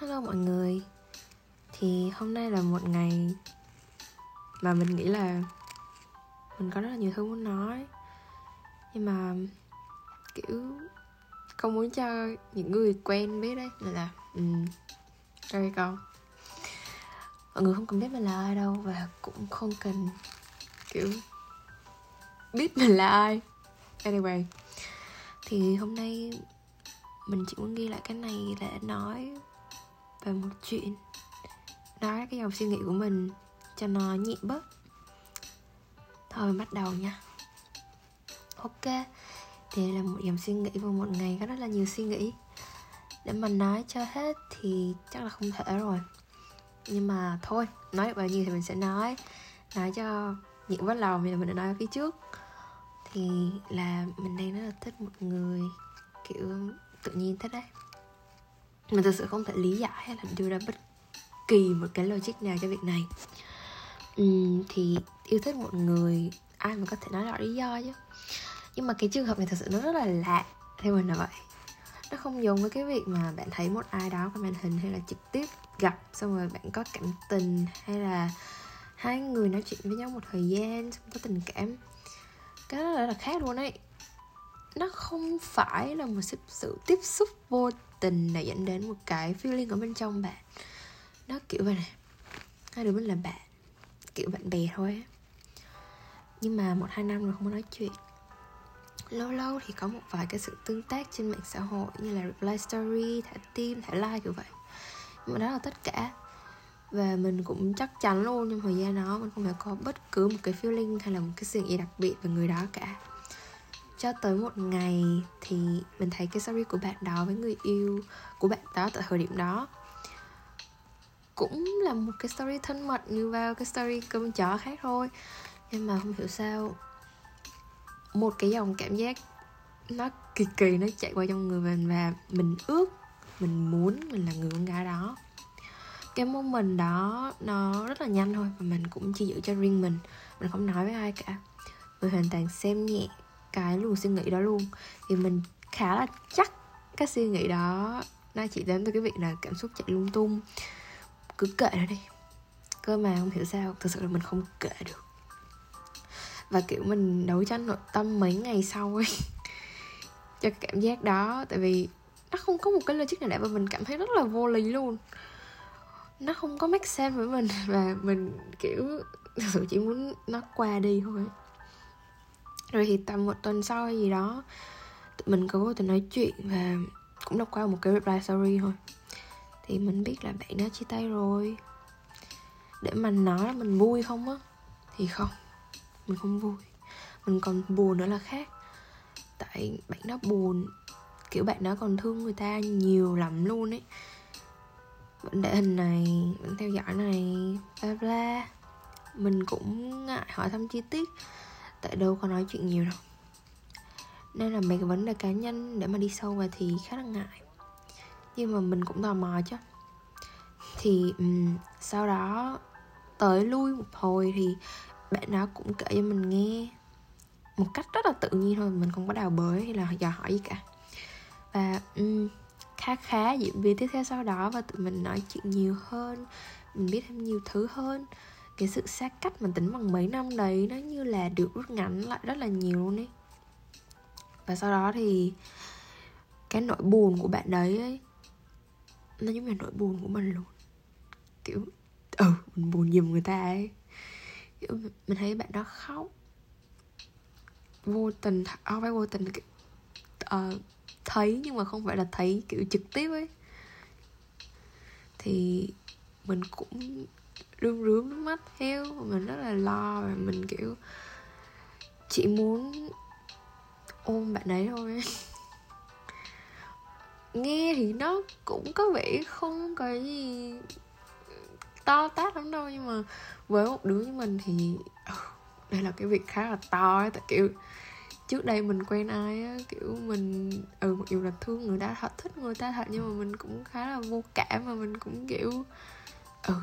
Hello mọi người. Thì hôm nay là một ngày Mà mình nghĩ là Mình có rất là nhiều thứ muốn nói. Nhưng mà Kiểu Không muốn cho những người quen biết đấy Nên là um, Sorry con Mọi người không cần biết mình là ai đâu Và cũng không cần Kiểu Biết mình là ai. Anyway Thì hôm nay Mình chỉ muốn ghi lại cái này để nói về một chuyện. Nói cái dòng suy nghĩ của mình cho nó nhẹ bớt. Thôi bắt đầu nha. Ok, thì là một dòng suy nghĩ vào một ngày có rất là nhiều suy nghĩ. Để mà nói cho hết thì chắc là không thể rồi. Nhưng mà thôi, nói được bao nhiêu thì mình sẽ nói. Nói cho những bớt lòng vì là mình đã nói ở phía trước. Thì là mình đang rất là thích một người kiểu tự nhiên thích đấy mình thực sự không thể lý giải hay là đưa ra bất kỳ một cái logic nào cho việc này. Uhm, thì yêu thích một người ai mà có thể nói rõ lý do chứ. Nhưng mà cái trường hợp này thật sự nó rất là lạ theo mình là vậy. Nó không giống với cái việc mà bạn thấy một ai đó qua màn hình hay là trực tiếp gặp xong rồi bạn có cảm tình hay là hai người nói chuyện với nhau một thời gian xong có tình cảm. Cái đó là khác luôn ấy. Nó không phải là một sự, sự tiếp xúc vô tình đã dẫn đến một cái feeling ở bên trong bạn. Nó kiểu vậy này. Hai đứa mình là bạn, kiểu bạn bè thôi nhưng mà một, hai năm rồi không có nói chuyện. Lâu lâu thì có một vài cái sự tương tác trên mạng xã hội như là reply story, thả tim, thả like kiểu vậy. Nhưng mà đó là tất cả. Và mình cũng chắc chắn luôn trong thời gian đó mình không hề có bất cứ một cái feeling hay là một cái suy nghĩ đặc biệt về người đó cả cho tới một ngày thì mình thấy cái story của bạn đó với người yêu của bạn đó tại thời điểm đó cũng là một cái story thân mật như vào cái story cơm chó khác thôi. Nhưng mà không hiểu sao một cái dòng cảm giác nó kỳ kỳ nó chạy qua trong người mình và mình ước, mình muốn mình là người con gái đó. Cái mình đó nó rất là nhanh thôi và mình cũng chỉ giữ cho riêng mình. Mình không nói với ai cả. Mình hoàn toàn xem nhẹ cái luồng suy nghĩ đó luôn. Thì mình khá là chắc cái suy nghĩ đó nó chỉ đến từ cái việc là cảm xúc chạy lung tung. Cứ kệ nó đi. Cơ mà không hiểu sao, thực sự là mình không kệ được. Và, kiểu, mình đấu tranh nội tâm mấy ngày sau ấy cho cái cảm giác đó. Tại vì nó không có một cái logic nào để mà mình cảm thấy rất là vô lý luôn. Nó không có make sense với mình. Và mình, kiểu, thực sự chỉ muốn nó qua đi thôi rồi thì tầm một tuần sau hay gì đó, tụi mình có vô tình nói chuyện và cũng đọc qua một cái reply story thôi. Thì mình biết là bạn đã chia tay rồi. Để mà nói là mình vui không á, thì không, mình không vui. Mình còn buồn nữa là khác. Tại bạn đó buồn, kiểu bạn đó còn thương người ta nhiều lắm luôn ấy. Vẫn để hình này, vẫn theo dõi này, bla bla. Mình cũng ngại hỏi thăm chi tiết tại đâu có nói chuyện nhiều đâu. Nên là mấy cái vấn đề cá nhân để mà đi sâu vào thì khá là ngại. Nhưng mà mình cũng tò mò chứ. Thì um, sau đó tới lui một hồi thì bạn đó cũng kể cho mình nghe một cách rất là tự nhiên thôi mình không có đào bới hay là dò hỏi gì cả. Và um, khá khá diễn biến tiếp theo sau đó và tụi mình nói chuyện nhiều hơn mình biết thêm nhiều thứ hơn cái sự xa cách mà tính bằng mấy năm đấy nó như là được rút ngắn lại rất là nhiều luôn ấy. Và sau đó thì cái nỗi buồn của bạn đấy ấy nó giống như nỗi buồn của mình luôn. Kiểu ừ mình buồn giùm người ta ấy. Kiểu mình thấy bạn đó khóc. Vô tình à, không phải vô tình kiểu, uh, thấy nhưng mà không phải là thấy kiểu trực tiếp ấy. Thì mình cũng rướm rướm nước mắt theo. Mình rất là lo và mình, kiểu, chỉ muốn ôm bạn ấy thôi. Nghe thì nó cũng có vẻ không có gì to tát lắm đâu, nhưng mà với một đứa như mình thì ờ, đây là cái việc khá là to ấy, tại kiểu trước đây mình quen ai á, kiểu mình ừ mặc dù là thương người ta thật thích người ta thật, nhưng mà mình cũng khá là vô cảm và mình cũng, kiểu ừ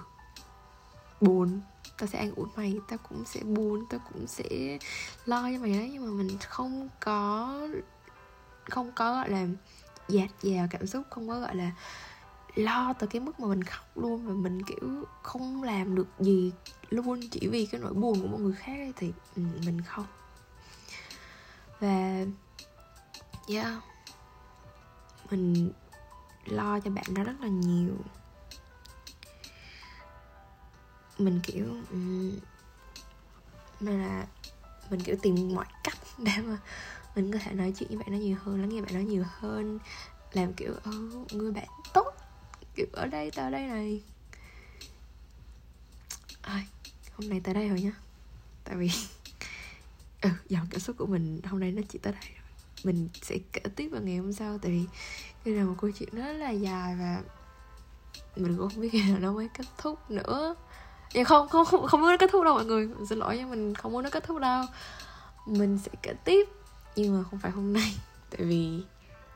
buồn. Tao sẽ ăn ủi mày tao cũng sẽ buồn tao cũng sẽ lo cho mày đấy. Nhưng mà mình không có không có gọi là dạt dào cảm xúc không có gọi là lo tới cái mức mà mình khóc luôn. Và mình kiểu không làm được gì luôn. Chỉ vì cái nỗi buồn của một người khác ấy, thì ừ, mình không và yeah. Mình lo cho bạn đó rất là nhiều mình kiểu um, là mình kiểu tìm mọi cách để mà mình có thể nói chuyện với bạn nó nhiều hơn lắng nghe bạn nó nhiều hơn làm kiểu ừ, người bạn tốt kiểu ở đây tao đây này. À, hôm nay tới đây rồi nhá. Tại vì ừ, dòng cảm xúc của mình hôm nay nó chỉ tới đây rồi mình sẽ kể tiếp vào ngày hôm sau tại vì đây là một câu chuyện rất là dài và mình cũng không biết khi nào nó mới kết thúc nữa dạ không không không, không muốn nó kết thúc đâu mọi người. Mình xin lỗi nhưng mình không muốn nó kết thúc đâu. Mình sẽ kể tiếp nhưng mà không phải hôm nay. Tại vì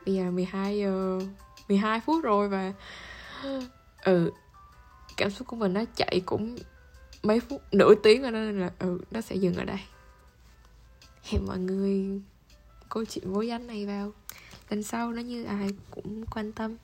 bây giờ 12 giờ 12 phút rồi và ừ cảm xúc của mình nó chạy cũng mấy phút nửa tiếng rồi nên là ừ nó sẽ dừng ở đây. Hẹn mọi người câu chuyện vô danh này vào. Lần sau nó như ai cũng quan tâm.